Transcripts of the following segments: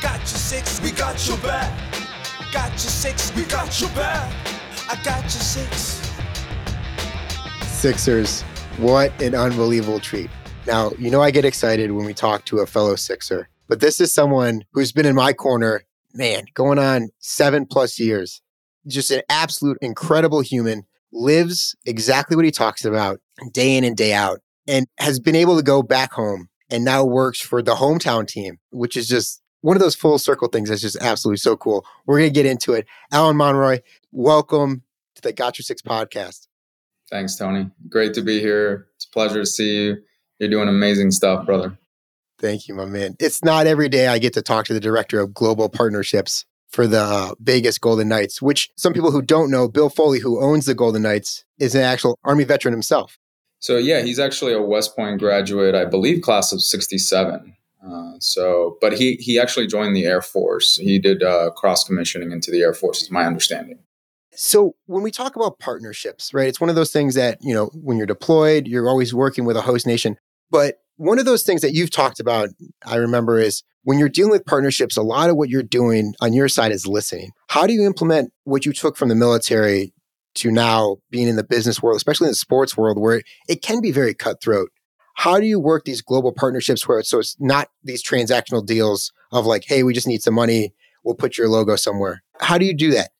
Got your six, we got your back. Got your six, we got your back. I got your six. Sixers, what an unbelievable treat. Now, you know, I get excited when we talk to a fellow Sixer, but this is someone who's been in my corner, man, going on seven plus years. Just an absolute incredible human, lives exactly what he talks about day in and day out, and has been able to go back home and now works for the hometown team, which is just one of those full circle things that's just absolutely so cool. We're going to get into it. Alain Monroy, welcome to the Got Your Six podcast. Thanks, Tony. Great to be here. It's a pleasure to see you. You're doing amazing stuff, brother. Thank you, my man. It's not every day I get to talk to the director of global partnerships for the uh, Vegas Golden Knights, which some people who don't know, Bill Foley, who owns the Golden Knights, is an actual Army veteran himself. So, yeah, he's actually a West Point graduate, I believe, class of 67. Uh, so, but he he actually joined the Air Force. He did uh, cross commissioning into the Air Force, is my understanding. So, when we talk about partnerships, right, it's one of those things that you know when you're deployed, you're always working with a host nation. But one of those things that you've talked about, I remember, is when you're dealing with partnerships, a lot of what you're doing on your side is listening. How do you implement what you took from the military to now being in the business world, especially in the sports world, where it can be very cutthroat? How do you work these global partnerships where it's, so it's not these transactional deals of like, hey, we just need some money, we'll put your logo somewhere. How do you do that?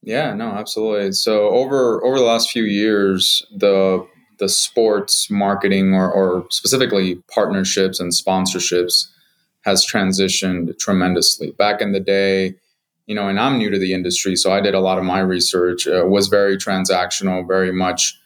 Yeah, no, absolutely. So over over the last few years, the the sports marketing or, or specifically partnerships and sponsorships has transitioned tremendously. Back in the day, you know, and I'm new to the industry, so I did a lot of my research. Uh, was very transactional, very much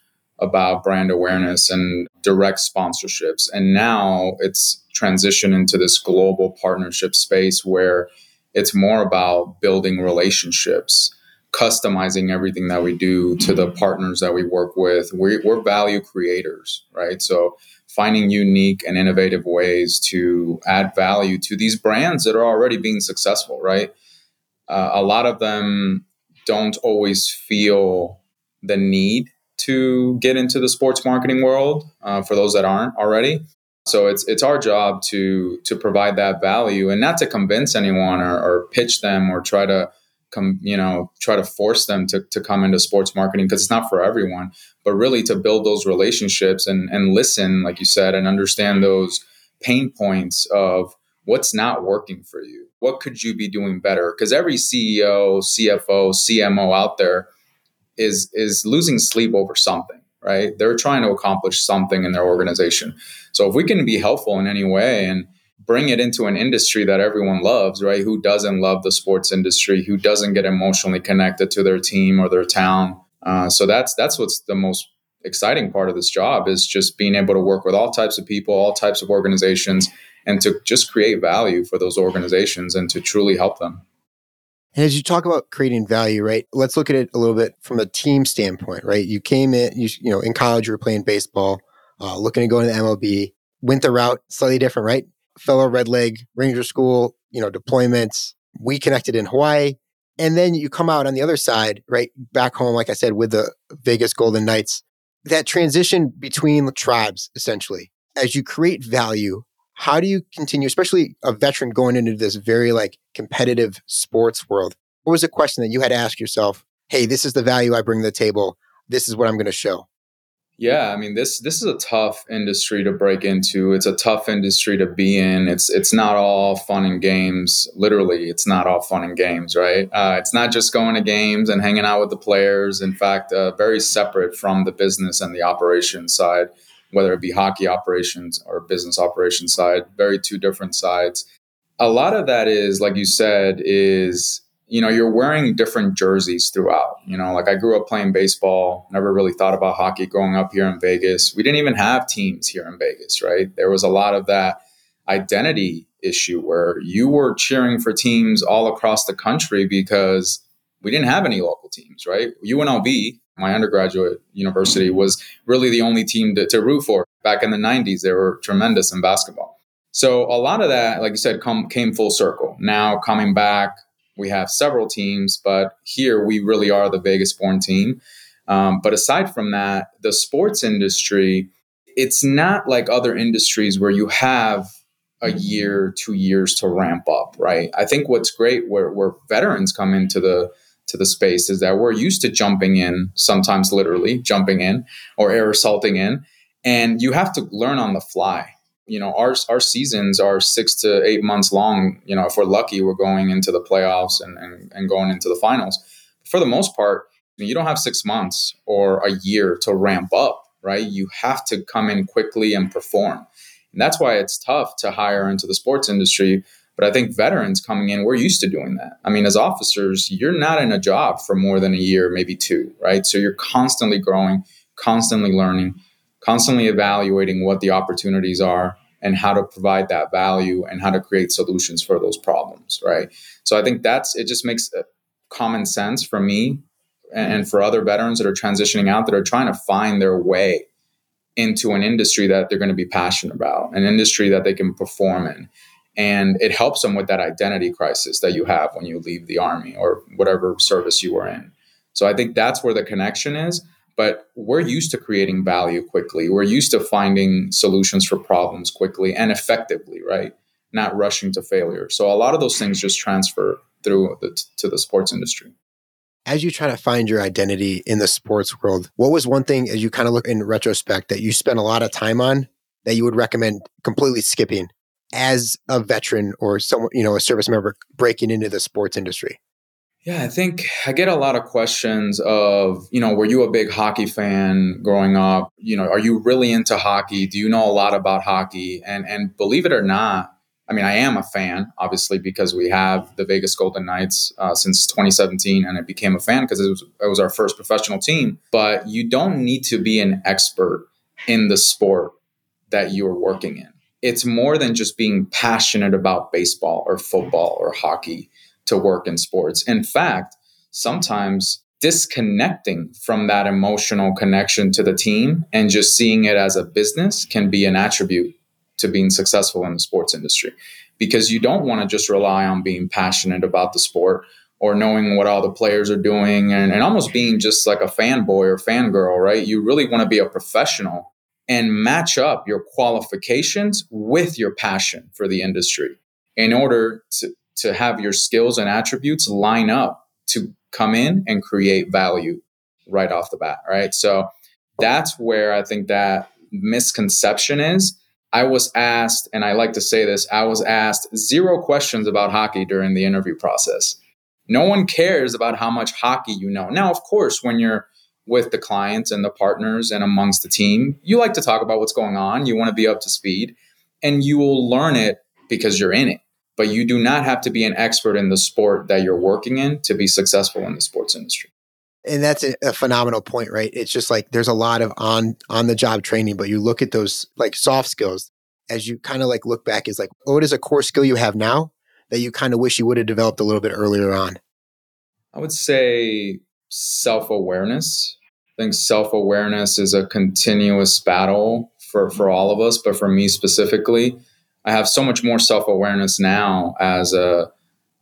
about brand awareness and direct sponsorships. And now it's transitioned into this global partnership space where it's more about building relationships, customizing everything that we do to the partners that we work with. We, are value creators, right? So finding unique and innovative ways to add value to these brands that are already being successful, right? Uh, a lot of them don't always feel the need to get into the sports marketing world uh, for those that aren't already. So it's it's our job to to provide that value and not to convince anyone or, or pitch them or try to come you know try to force them to, to come into sports marketing because it's not for everyone but really to build those relationships and and listen like you said and understand those pain points of what's not working for you what could you be doing better because every ceo cfo cmo out there is is losing sleep over something right? They're trying to accomplish something in their organization. So if we can be helpful in any way and bring it into an industry that everyone loves right? Who doesn't love the sports industry? Who doesn't get emotionally connected to their team or their town? Uh, so that's that's what's the most exciting part of this job is just being able to work with all types of people all types of organizations and to just create value for those organizations and to truly help them and as you talk about creating value, right? Let's look at it a little bit from a team standpoint, right? You came in, you, you know, in college, you were playing baseball, uh, looking to go into the MLB, went the route slightly different, right? Fellow Red Leg, Ranger School, you know, deployments. We connected in Hawaii. And then you come out on the other side, right? Back home, like I said, with the Vegas Golden Knights. That transition between the tribes, essentially, as you create value, how do you continue, especially a veteran going into this very like competitive sports world? What was a question that you had to ask yourself? Hey, this is the value I bring to the table. This is what I'm going to show. Yeah, I mean this this is a tough industry to break into. It's a tough industry to be in. It's it's not all fun and games. Literally, it's not all fun and games, right? Uh, it's not just going to games and hanging out with the players. In fact, uh, very separate from the business and the operation side whether it be hockey operations or business operations side, very two different sides. A lot of that is, like you said, is you know you're wearing different jerseys throughout you know like i grew up playing baseball never really thought about hockey growing up here in vegas we didn't even have teams here in vegas right there was a lot of that identity issue where you were cheering for teams all across the country because we didn't have any local teams, right? UNLV, my undergraduate university, was really the only team to, to root for. Back in the 90s, they were tremendous in basketball. So a lot of that, like you said, come, came full circle. Now coming back, we have several teams, but here we really are the Vegas born team. Um, but aside from that, the sports industry, it's not like other industries where you have a year, two years to ramp up, right? I think what's great where, where veterans come into the to the space is that we're used to jumping in, sometimes literally jumping in or air assaulting in, and you have to learn on the fly. You know, our our seasons are six to eight months long. You know, if we're lucky, we're going into the playoffs and, and, and going into the finals. But For the most part, you don't have six months or a year to ramp up, right? You have to come in quickly and perform. And that's why it's tough to hire into the sports industry. But I think veterans coming in, we're used to doing that. I mean, as officers, you're not in a job for more than a year, maybe two, right? So you're constantly growing, constantly learning, constantly evaluating what the opportunities are and how to provide that value and how to create solutions for those problems, right? So I think that's it just makes uh, common sense for me and for other veterans that are transitioning out that are trying to find their way into an industry that they're going to be passionate about, an industry that they can perform in. And it helps them with that identity crisis that you have when you leave the army or whatever service you were in. So I think that's where the connection is. But we're used to creating value quickly. We're used to finding solutions for problems quickly and effectively, right? Not rushing to failure. So a lot of those things just transfer through the, to the sports industry as you try to find your identity in the sports world, what was one thing as you kind of look in retrospect that you spent a lot of time on that you would recommend completely skipping as a veteran or someone, you know, a service member breaking into the sports industry? Yeah, I think I get a lot of questions of, you know, were you a big hockey fan growing up? You know, are you really into hockey? Do you know a lot about hockey? And and believe it or not, I mean, I am a fan, obviously, because we have the Vegas Golden Knights uh, since 2017, and I became a fan because it was, it was our first professional team. But you don't need to be an expert in the sport that you are working in. It's more than just being passionate about baseball or football or hockey to work in sports. In fact, sometimes disconnecting from that emotional connection to the team and just seeing it as a business can be an attribute to being successful in the sports industry because you don't want to just rely on being passionate about the sport or knowing what all the players are doing and, and almost being just like a fanboy or fangirl, right? You really want to be a professional and match up your qualifications with your passion for the industry in order to, to have your skills and attributes line up to come in and create value right off the bat, right? So that's where I think that misconception is I was asked, and I like to say this, I was asked zero questions about hockey during the interview process. No one cares about how much hockey you know. Now, of course, when you're with the clients and the partners and amongst the team, you like to talk about what's going on. You want to be up to speed and you will learn it because you're in it. But you do not have to be an expert in the sport that you're working in to be successful in the sports industry and that's a, a, phenomenal point right it's just like there's a lot of on on the job training but you look at those like soft skills as you kind of like look back is like oh, what is a core skill you have now that you kind of wish you would have developed a little bit earlier on i would say self-awareness i think self-awareness is a continuous battle for for all of us but for me specifically i have so much more self-awareness now as a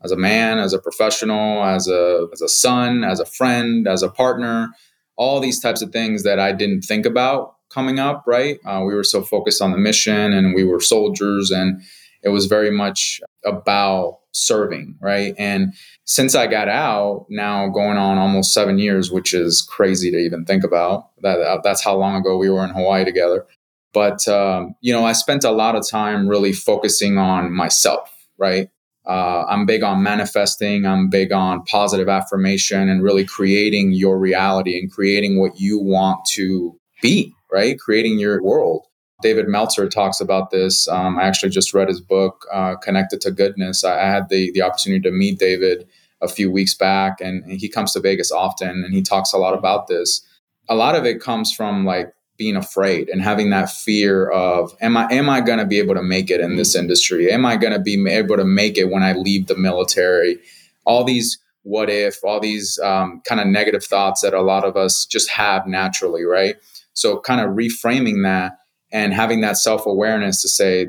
as a man, as a professional, as a as a son, as a friend, as a partner, all these types of things that I didn't think about coming up. Right, uh, we were so focused on the mission, and we were soldiers, and it was very much about serving. Right, and since I got out, now going on almost seven years, which is crazy to even think about. That uh, that's how long ago we were in Hawaii together. But um, you know, I spent a lot of time really focusing on myself. Right, uh, I'm big on manifesting. I'm big on positive affirmation and really creating your reality and creating what you want to be, right? Creating your world. David Meltzer talks about this. Um, I actually just read his book, uh, Connected to Goodness. I, I had the, the opportunity to meet David a few weeks back, and, and he comes to Vegas often and he talks a lot about this. A lot of it comes from like being afraid and having that fear of am I am I going to be able to make it in this industry? Am I going to be able to make it when I leave the military? All these what if, all these um, kind of negative thoughts that a lot of us just have naturally, right? So kind of reframing that and having that self awareness to say,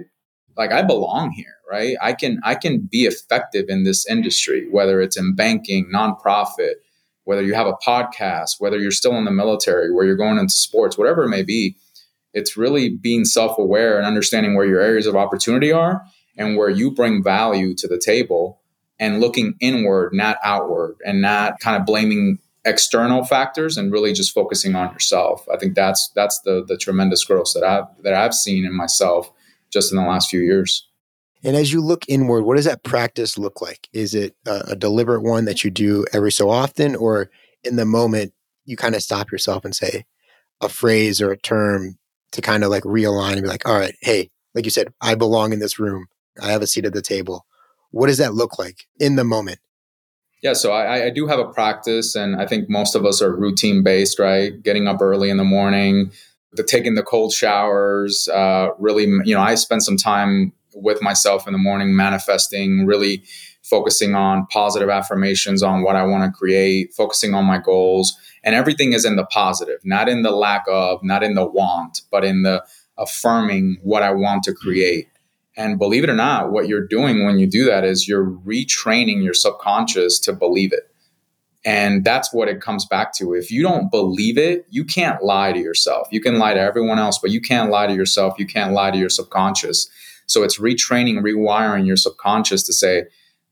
like, I belong here, right? I can I can be effective in this industry, whether it's in banking, nonprofit, whether you have a podcast, whether you're still in the military, where you're going into sports, whatever it may be, it's really being self aware and understanding where your areas of opportunity are and where you bring value to the table and looking inward, not outward, and not kind of blaming external factors and really just focusing on yourself. I think that's that's the the tremendous growth that I've that I've seen in myself just in the last few years. And as you look inward, what does that practice look like? Is it a, a deliberate one that you do every so often, or in the moment you kind of stop yourself and say a phrase or a term to kind of like realign and be like, all right, hey, like you said, I belong in this room. I have a seat at the table. What does that look like in the moment? Yeah, so I, I do have a practice, and I think most of us are routine based, right? Getting up early in the morning, the taking the cold showers. Uh, really, you know, I spend some time with myself in the morning, manifesting, really focusing on positive affirmations on what I want to create, focusing on my goals. And everything is in the positive, not in the lack of, not in the want, but in the affirming what I want to create. And believe it or not, what you're doing when you do that is you're retraining your subconscious to believe it. And that's what it comes back to. If you don't believe it, you can't lie to yourself. You can lie to everyone else, but you can't lie to yourself. You can't lie to your subconscious. So it's retraining, rewiring your subconscious to say,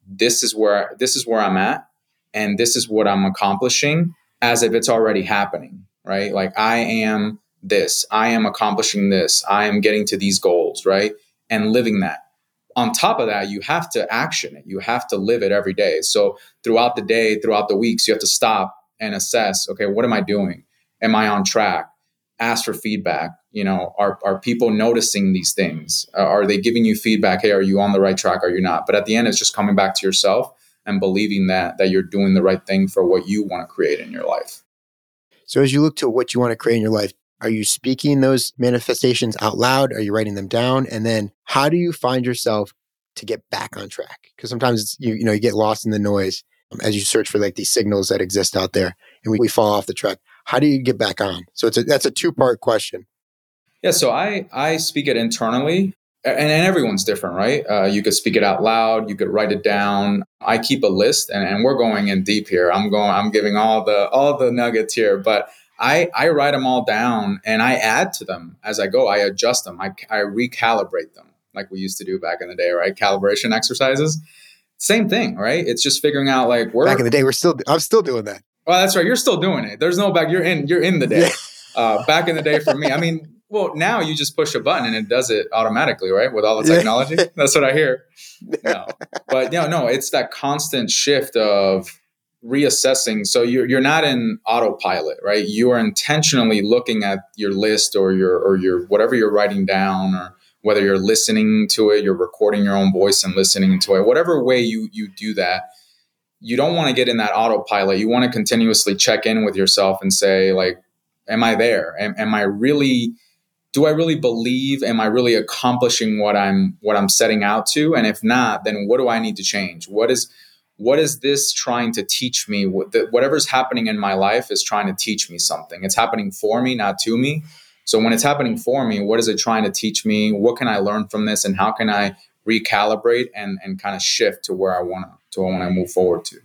this is where this is where I'm at and this is what I'm accomplishing as if it's already happening, right? Like I am this, I am accomplishing this, I am getting to these goals, right? And living that. On top of that, you have to action it. You have to live it every day. So throughout the day, throughout the weeks, you have to stop and assess, okay, what am I doing? Am I on track? Ask for feedback you know are, are people noticing these things uh, are they giving you feedback hey are you on the right track are you not but at the end it's just coming back to yourself and believing that that you're doing the right thing for what you want to create in your life so as you look to what you want to create in your life are you speaking those manifestations out loud are you writing them down and then how do you find yourself to get back on track because sometimes you you know you get lost in the noise um, as you search for like these signals that exist out there and we, we fall off the track how do you get back on so it's a, that's a two part question yeah, so I I speak it internally, and, and everyone's different, right? Uh, you could speak it out loud, you could write it down. I keep a list, and, and we're going in deep here. I'm going, I'm giving all the all the nuggets here, but I I write them all down and I add to them as I go. I adjust them. I I recalibrate them like we used to do back in the day, right? Calibration exercises. Same thing, right? It's just figuring out like we're back in the day. We're still I'm still doing that. Well, that's right. You're still doing it. There's no back. You're in. You're in the day. Yeah. Uh, back in the day for me, I mean, well, now you just push a button and it does it automatically, right? With all the technology. That's what I hear. No. But you know, no, it's that constant shift of reassessing. So you're you're not in autopilot, right? You are intentionally looking at your list or your or your whatever you're writing down or whether you're listening to it, you're recording your own voice and listening to it, whatever way you you do that, you don't want to get in that autopilot. You want to continuously check in with yourself and say, like, am I there? Am, am I really do I really believe? Am I really accomplishing what I'm what I'm setting out to? And if not, then what do I need to change? What is what is this trying to teach me? Whatever's happening in my life is trying to teach me something. It's happening for me, not to me. So when it's happening for me, what is it trying to teach me? What can I learn from this, and how can I recalibrate and and kind of shift to where I want to to want to move forward to?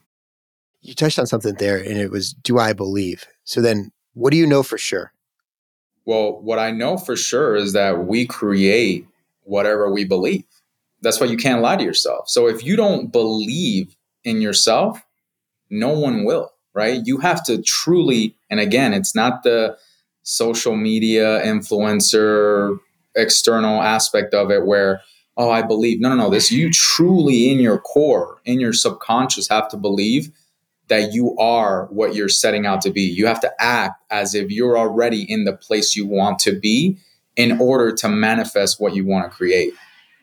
You touched on something there, and it was, do I believe? So then, what do you know for sure? Well, what I know for sure is that we create whatever we believe. That's why you can't lie to yourself. So if you don't believe in yourself, no one will, right? You have to truly, and again, it's not the social media influencer external aspect of it where, oh, I believe. No, no, no. This you truly in your core, in your subconscious have to believe that you are what you're setting out to be. You have to act as if you're already in the place you want to be in order to manifest what you want to create,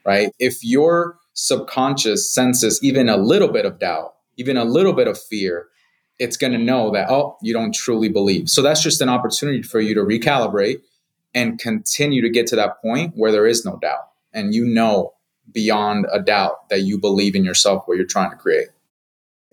right? If your subconscious senses even a little bit of doubt, even a little bit of fear, it's going to know that, oh, you don't truly believe. So that's just an opportunity for you to recalibrate and continue to get to that point where there is no doubt and you know beyond a doubt that you believe in yourself what you're trying to create.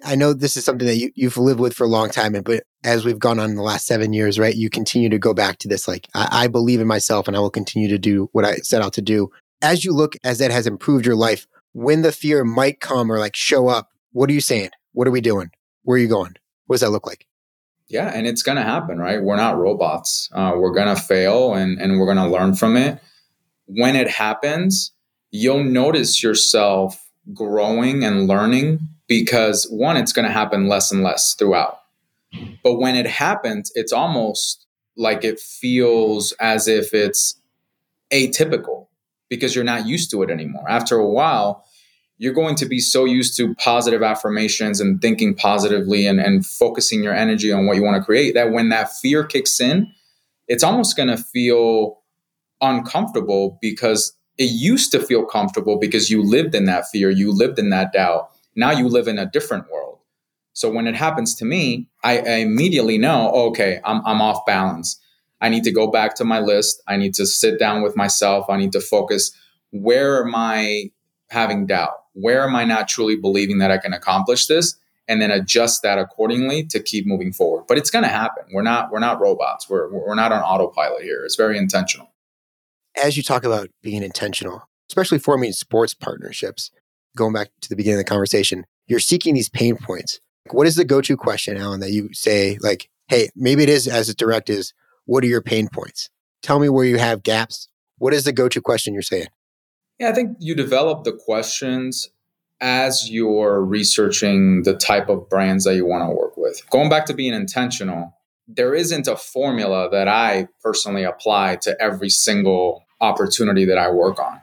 I know this is something that you, you've lived with for a long time, but as we've gone on in the last seven years, right, you continue to go back to this like, I, I believe in myself and I will continue to do what I set out to do. As you look, as that has improved your life, when the fear might come or like show up, what are you saying? What are we doing? Where are you going? What does that look like? Yeah, and it's to happen, right? We're not robots. Uh, we're to fail and, and we're to learn from it. When it happens, you'll notice yourself growing and learning because one, it's to happen less and less throughout. But when it happens, it's almost like it feels as if it's atypical because you're not used to it anymore. After a while, you're going to be so used to positive affirmations and thinking positively and, and focusing your energy on what you want to create that when that fear kicks in, it's almost going to feel uncomfortable because it used to feel comfortable because you lived in that fear, you lived in that doubt. Now you live in a different world. So when it happens to me, I, I immediately know, oh, okay, I'm, I'm off balance. I need to go back to my list. I need to sit down with myself. I need to focus. Where am I having doubt? Where am I not truly believing that I can accomplish this? And then adjust that accordingly to keep moving forward. But it's going to happen. We're not we're not robots. We're we're not on autopilot here. It's very intentional. As you talk about being intentional, especially forming sports partnerships, going back to the beginning of the conversation, you're seeking these pain points. What is the go-to question, Alain, that you say like, "Hey, maybe it is as a direct as what are your pain points? Tell me where you have gaps. What is the go to question you're saying? Yeah, I think you develop the questions as you're researching the type of brands that you want to work with. Going back to being intentional, there isn't a formula that I personally apply to every single opportunity that I work on.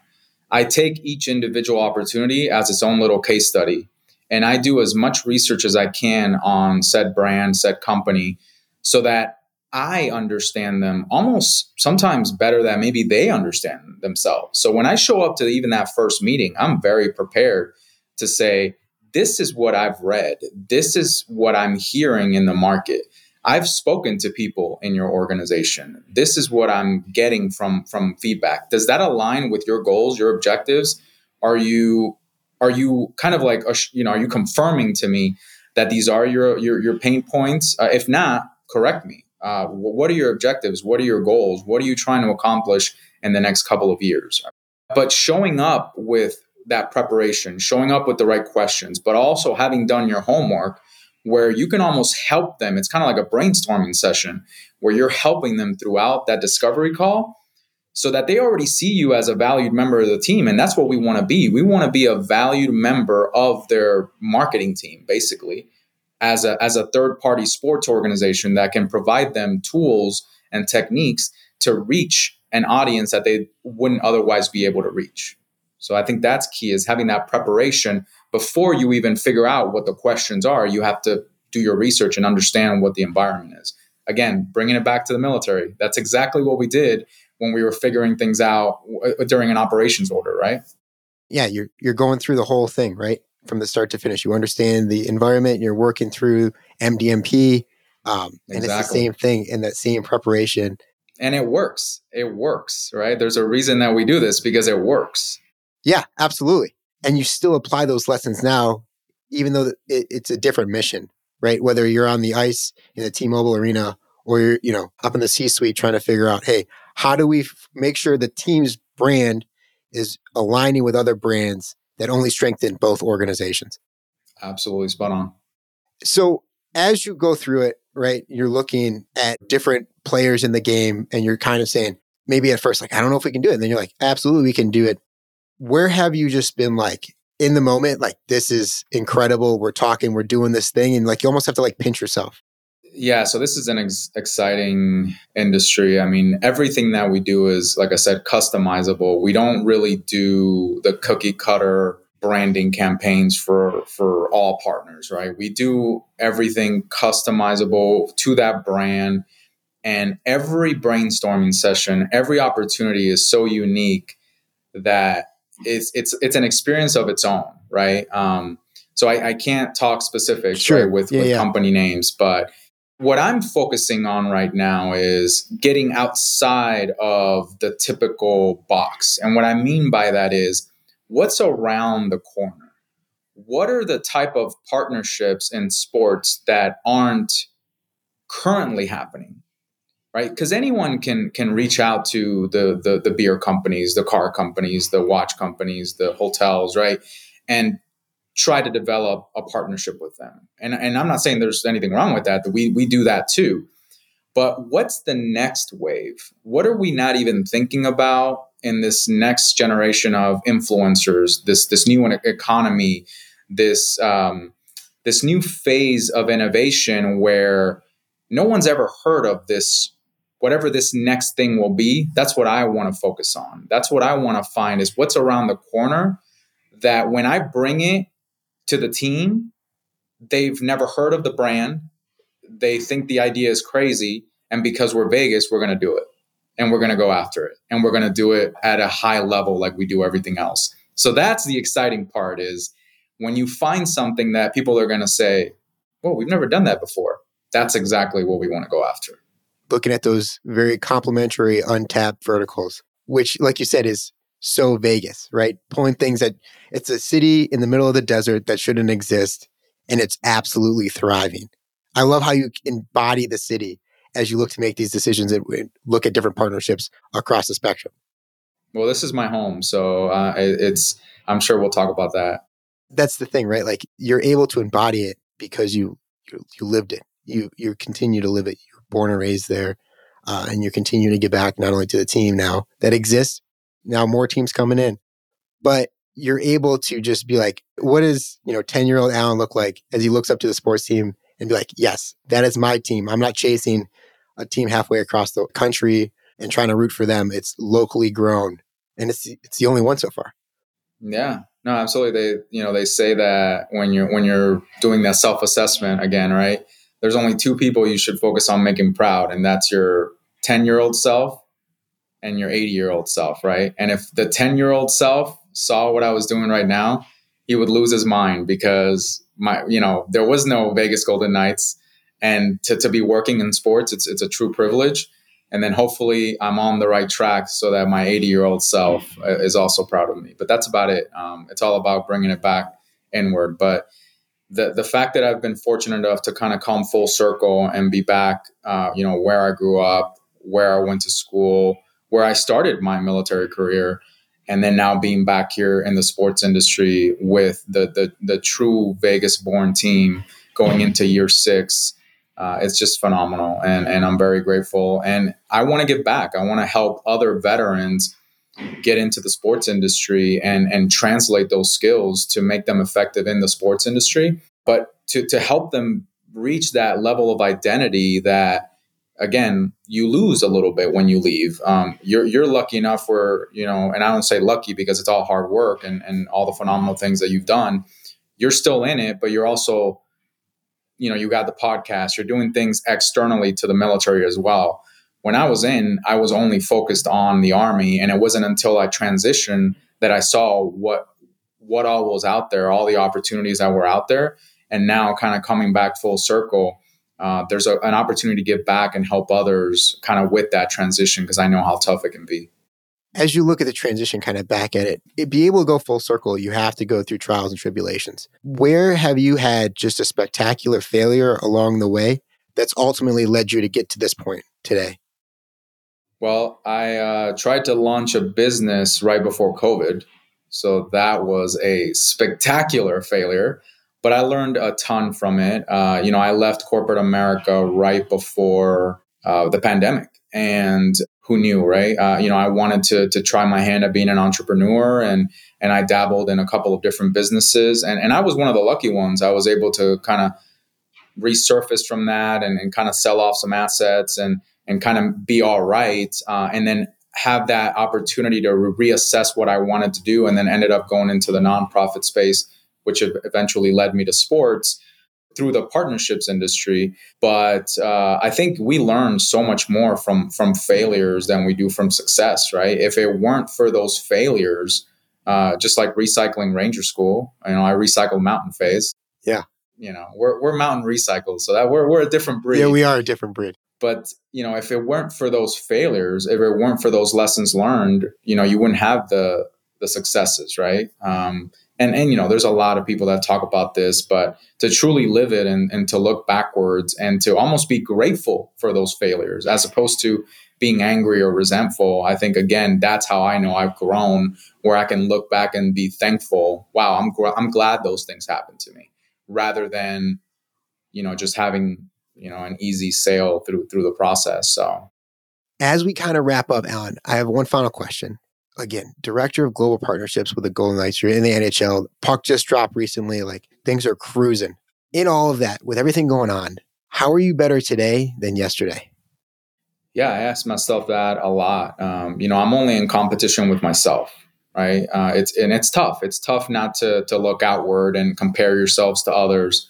I take each individual opportunity as its own little case study, and I do as much research as I can on said brand, said company, so that I understand them almost sometimes better than maybe they understand themselves. So when I show up to even that first meeting, I'm very prepared to say, this is what I've read. This is what I'm hearing in the market. I've spoken to people in your organization. This is what I'm getting from from feedback. Does that align with your goals, your objectives? Are you are you kind of like you know, are you confirming to me that these are your your, your pain points? Uh, if not, correct me uh, what are your objectives? What are your goals? What are you trying to accomplish in the next couple of years? But showing up with that preparation, showing up with the right questions, but also having done your homework where you can almost help them. It's kind of like a brainstorming session where you're helping them throughout that discovery call so that they already see you as a valued member of the team. And that's what we want to be. We want to be a valued member of their marketing team, basically as a, as a third party sports organization that can provide them tools and techniques to reach an audience that they wouldn't otherwise be able to reach. So I think that's key is having that preparation before you even figure out what the questions are. You have to do your research and understand what the environment is. Again, bringing it back to the military. That's exactly what we did when we were figuring things out uh, during an operations order, right? Yeah, you're you're going through the whole thing, right? From the start to finish. You understand the environment. You're working through MDMP, um, and it's the same thing in that same preparation. And it works. It works, right? There's a reason that we do this because it works. Yeah, absolutely. And you still apply those lessons now, even though it, it's a different mission, right? Whether you're on the ice in the T-Mobile Arena or you're, you know, up in the C-suite trying to figure out, hey, how do we f- make sure the team's brand is aligning with other brands that only strengthen both organizations. Absolutely spot on. So as you go through it, right, you're looking at different players in the game and you're kind of saying, maybe at first, like, I don't know if we can do it. And then you're like, absolutely, we can do it. Where have you just been like in the moment, like, this is incredible. We're talking, we're doing this thing. And like, you almost have to like pinch yourself. Yeah, so this is an ex- exciting industry. I mean, everything that we do is, like I said, customizable. We don't really do the cookie cutter branding campaigns for for all partners, right? We do everything customizable to that brand, and every brainstorming session, every opportunity is so unique that it's it's it's an experience of its own, right? Um, so I, I can't talk specifics sure. right, with, yeah, with yeah. company names, but what I'm focusing on right now is getting outside of the typical box. And what I mean by that is what's around the corner? What are the type of partnerships in sports that aren't currently happening? Right? Because anyone can can reach out to the, the the beer companies, the car companies, the watch companies, the hotels, right? And try to develop a partnership with them. And, and I'm not saying there's anything wrong with that, we, we do that too. But what's the next wave? What are we not even thinking about in this next generation of influencers, this, this new economy, this, um, this new phase of innovation where no one's ever heard of this whatever this next thing will be that's what i want to focus on that's what i want to find is what's around the corner that when i bring it to the team, they've never heard of the brand. They think the idea is crazy. And because we're Vegas, we're going to do it and we're going to go after it and we're going to do it at a high level like we do everything else. So that's the exciting part is when you find something that people are going to say, well, we've never done that before. That's exactly what we want to go after. Looking at those very complementary untapped verticals, which, like you said, is so Vegas, right? Pulling things that it's a city in the middle of the desert that shouldn't exist and it's absolutely thriving. I love how you embody the city as you look to make these decisions and look at different partnerships across the spectrum. Well, this is my home, so uh, it's. I'm sure we'll talk about that. That's the thing, right? Like you're able to embody it because you you, you lived it. You you continue to live it. You're born and raised there, uh, and you're continuing to give back not only to the team now that exists, now more teams coming in. But you're able to just be like, what does, you know, 10 year old Alain look like as he looks up to the sports team and be like, yes, that is my team. I'm not chasing a team halfway across the country and trying to root for them. It's locally grown. And it's it's the only one so far. Yeah. No, absolutely. They, you know, they say that when you're when you're doing that self-assessment again, right? There's only two people you should focus on making proud, and that's your 10 year old self and your 80 year old self, right? And if the 10 year old self saw what I was doing right now, he would lose his mind because my, you know, there was no Vegas Golden Knights. And to, to be working in sports, it's, it's a true privilege. And then hopefully I'm on the right track so that my 80 year old self uh, is also proud of me. But that's about it. Um, it's all about bringing it back inward. But the, the fact that I've been fortunate enough to kind of come full circle and be back, uh, you know, where I grew up, where I went to school, where I started my military career, and then now being back here in the sports industry with the the, the true Vegas born team going into year six. Uh, it's just phenomenal, and and I'm very grateful. And I want to give back. I want to help other veterans get into the sports industry and and translate those skills to make them effective in the sports industry, but to to help them reach that level of identity that again, you lose a little bit when you leave. Um, you're, you're lucky enough where, you know, and I don't say lucky because it's all hard work and, and all the phenomenal things that you've done. You're still in it, but you're also, you know, you got the podcast, you're doing things externally to the military as well. When I was in, I was only focused on the army. And it wasn't until I transitioned that I saw what, what all was out there, all the opportunities that were out there. And now kind of coming back full circle, uh, there's a, an opportunity to give back and help others kind of with that transition because I know how tough it can be. As you look at the transition, kind of back at it, it, be able to go full circle, you have to go through trials and tribulations. Where have you had just a spectacular failure along the way that's ultimately led you to get to this point today? Well, I uh, tried to launch a business right before COVID. So that was a spectacular failure but I learned a ton from it. Uh, you know, I left corporate America right before uh, the pandemic, and who knew, right? Uh, you know, I wanted to to try my hand at being an entrepreneur, and and I dabbled in a couple of different businesses, and and I was one of the lucky ones. I was able to kind of resurface from that and, and kind of sell off some assets and and kind of be all right, uh, and then have that opportunity to re- reassess what I wanted to do, and then ended up going into the nonprofit space which eventually led me to sports through the partnerships industry. But uh, I think we learn so much more from from failures than we do from success, right? If it weren't for those failures, uh, just like recycling Ranger School, you know, I recycled Mountain Phase. Yeah. you know, we're we're mountain recycled, so that we're we're a different breed. Yeah, we are a different breed. But you know, if it weren't for those failures, if it weren't for those lessons learned, you know, you wouldn't have the the successes, right? Um, and and you know, there's a lot of people that talk about this, but to truly live it and, and to look backwards and to almost be grateful for those failures, as opposed to being angry or resentful. I think again, that's how I know I've grown, where I can look back and be thankful. Wow, I'm gr- I'm glad those things happened to me, rather than you know just having you know an easy sail through through the process. So, as we kind of wrap up, Alain, I have one final question. Again, director of global partnerships with the Golden Knights. You're in the NHL. Puck just dropped recently. Like things are cruising. In all of that, with everything going on, how are you better today than yesterday? Yeah, I ask myself that a lot. Um, you know, I'm only in competition with myself, right? Uh, it's and it's tough. It's tough not to to look outward and compare yourselves to others.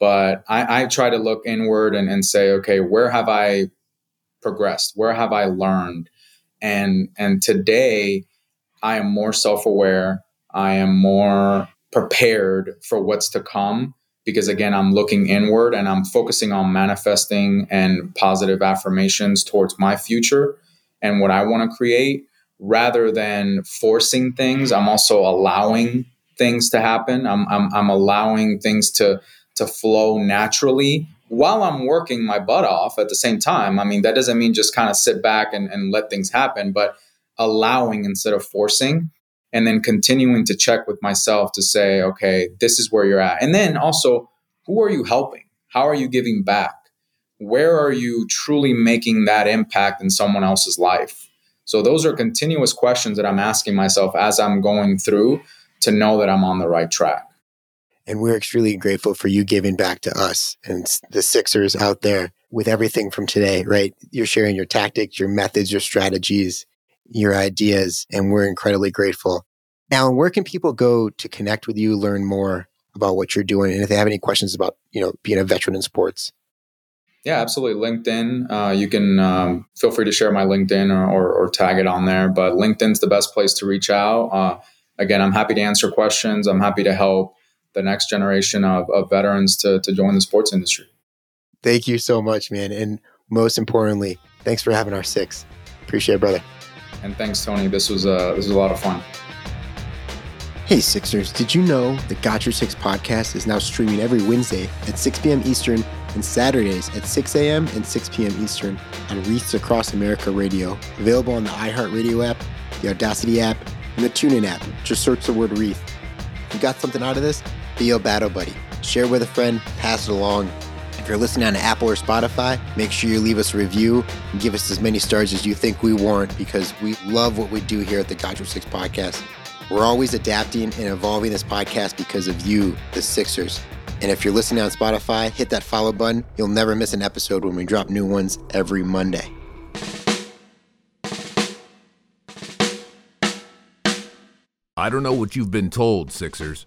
But I, I try to look inward and, and say, okay, where have I progressed? Where have I learned? And and today, I am more self aware. I am more prepared for what's to come because again i'm looking inward and i'm focusing on manifesting and positive affirmations towards my future and what i want to create rather than forcing things i'm also allowing things to happen i'm, I'm, I'm allowing things to to flow naturally while i'm working my butt off at the same time i mean that doesn't mean just kind of sit back and, and let things happen but allowing instead of forcing and then continuing to check with myself to say, okay, this is where you're at. And then also, who are you helping? How are you giving back? Where are you truly making that impact in someone else's life? So, those are continuous questions that I'm asking myself as I'm going through to know that I'm on the right track. And we're extremely grateful for you giving back to us and the Sixers out there with everything from today, right? You're sharing your tactics, your methods, your strategies, your ideas, and we're incredibly grateful. Alain, where can people go to connect with you, learn more about what you're doing, and if they have any questions about you know being a veteran in sports? Yeah, absolutely. LinkedIn. Uh, you can um, feel free to share my LinkedIn or, or, or, tag it on there. But LinkedIn's the best place to reach out. Uh, again, I'm happy to answer questions. I'm happy to help the next generation of, of veterans to, to join the sports industry. Thank you so much, man. And most importantly, thanks for having our six. Appreciate it, brother. And thanks, Tony. This was uh, this was a lot of fun. Hey Sixers, did you know the Got Your Six podcast is now streaming every Wednesday at 6 p.m. Eastern and Saturdays at 6 a.m. and 6 p.m. Eastern on Wreaths Across America Radio, available on the iHeartRadio app, the Audacy app, and the TuneIn app. Just search the word. If you got something out of this, be a battle buddy. Share with a friend, pass it along. If you're listening on Apple or Spotify, make sure you leave us a review and give us as many stars as you think we warrant because we love what we do here at the Got Your Six podcast. We're always adapting and evolving this podcast because of you, the Sixers. And if you're listening on Spotify, hit that follow button. You'll never miss an episode when we drop new ones every Monday. I don't know what you've been told, Sixers,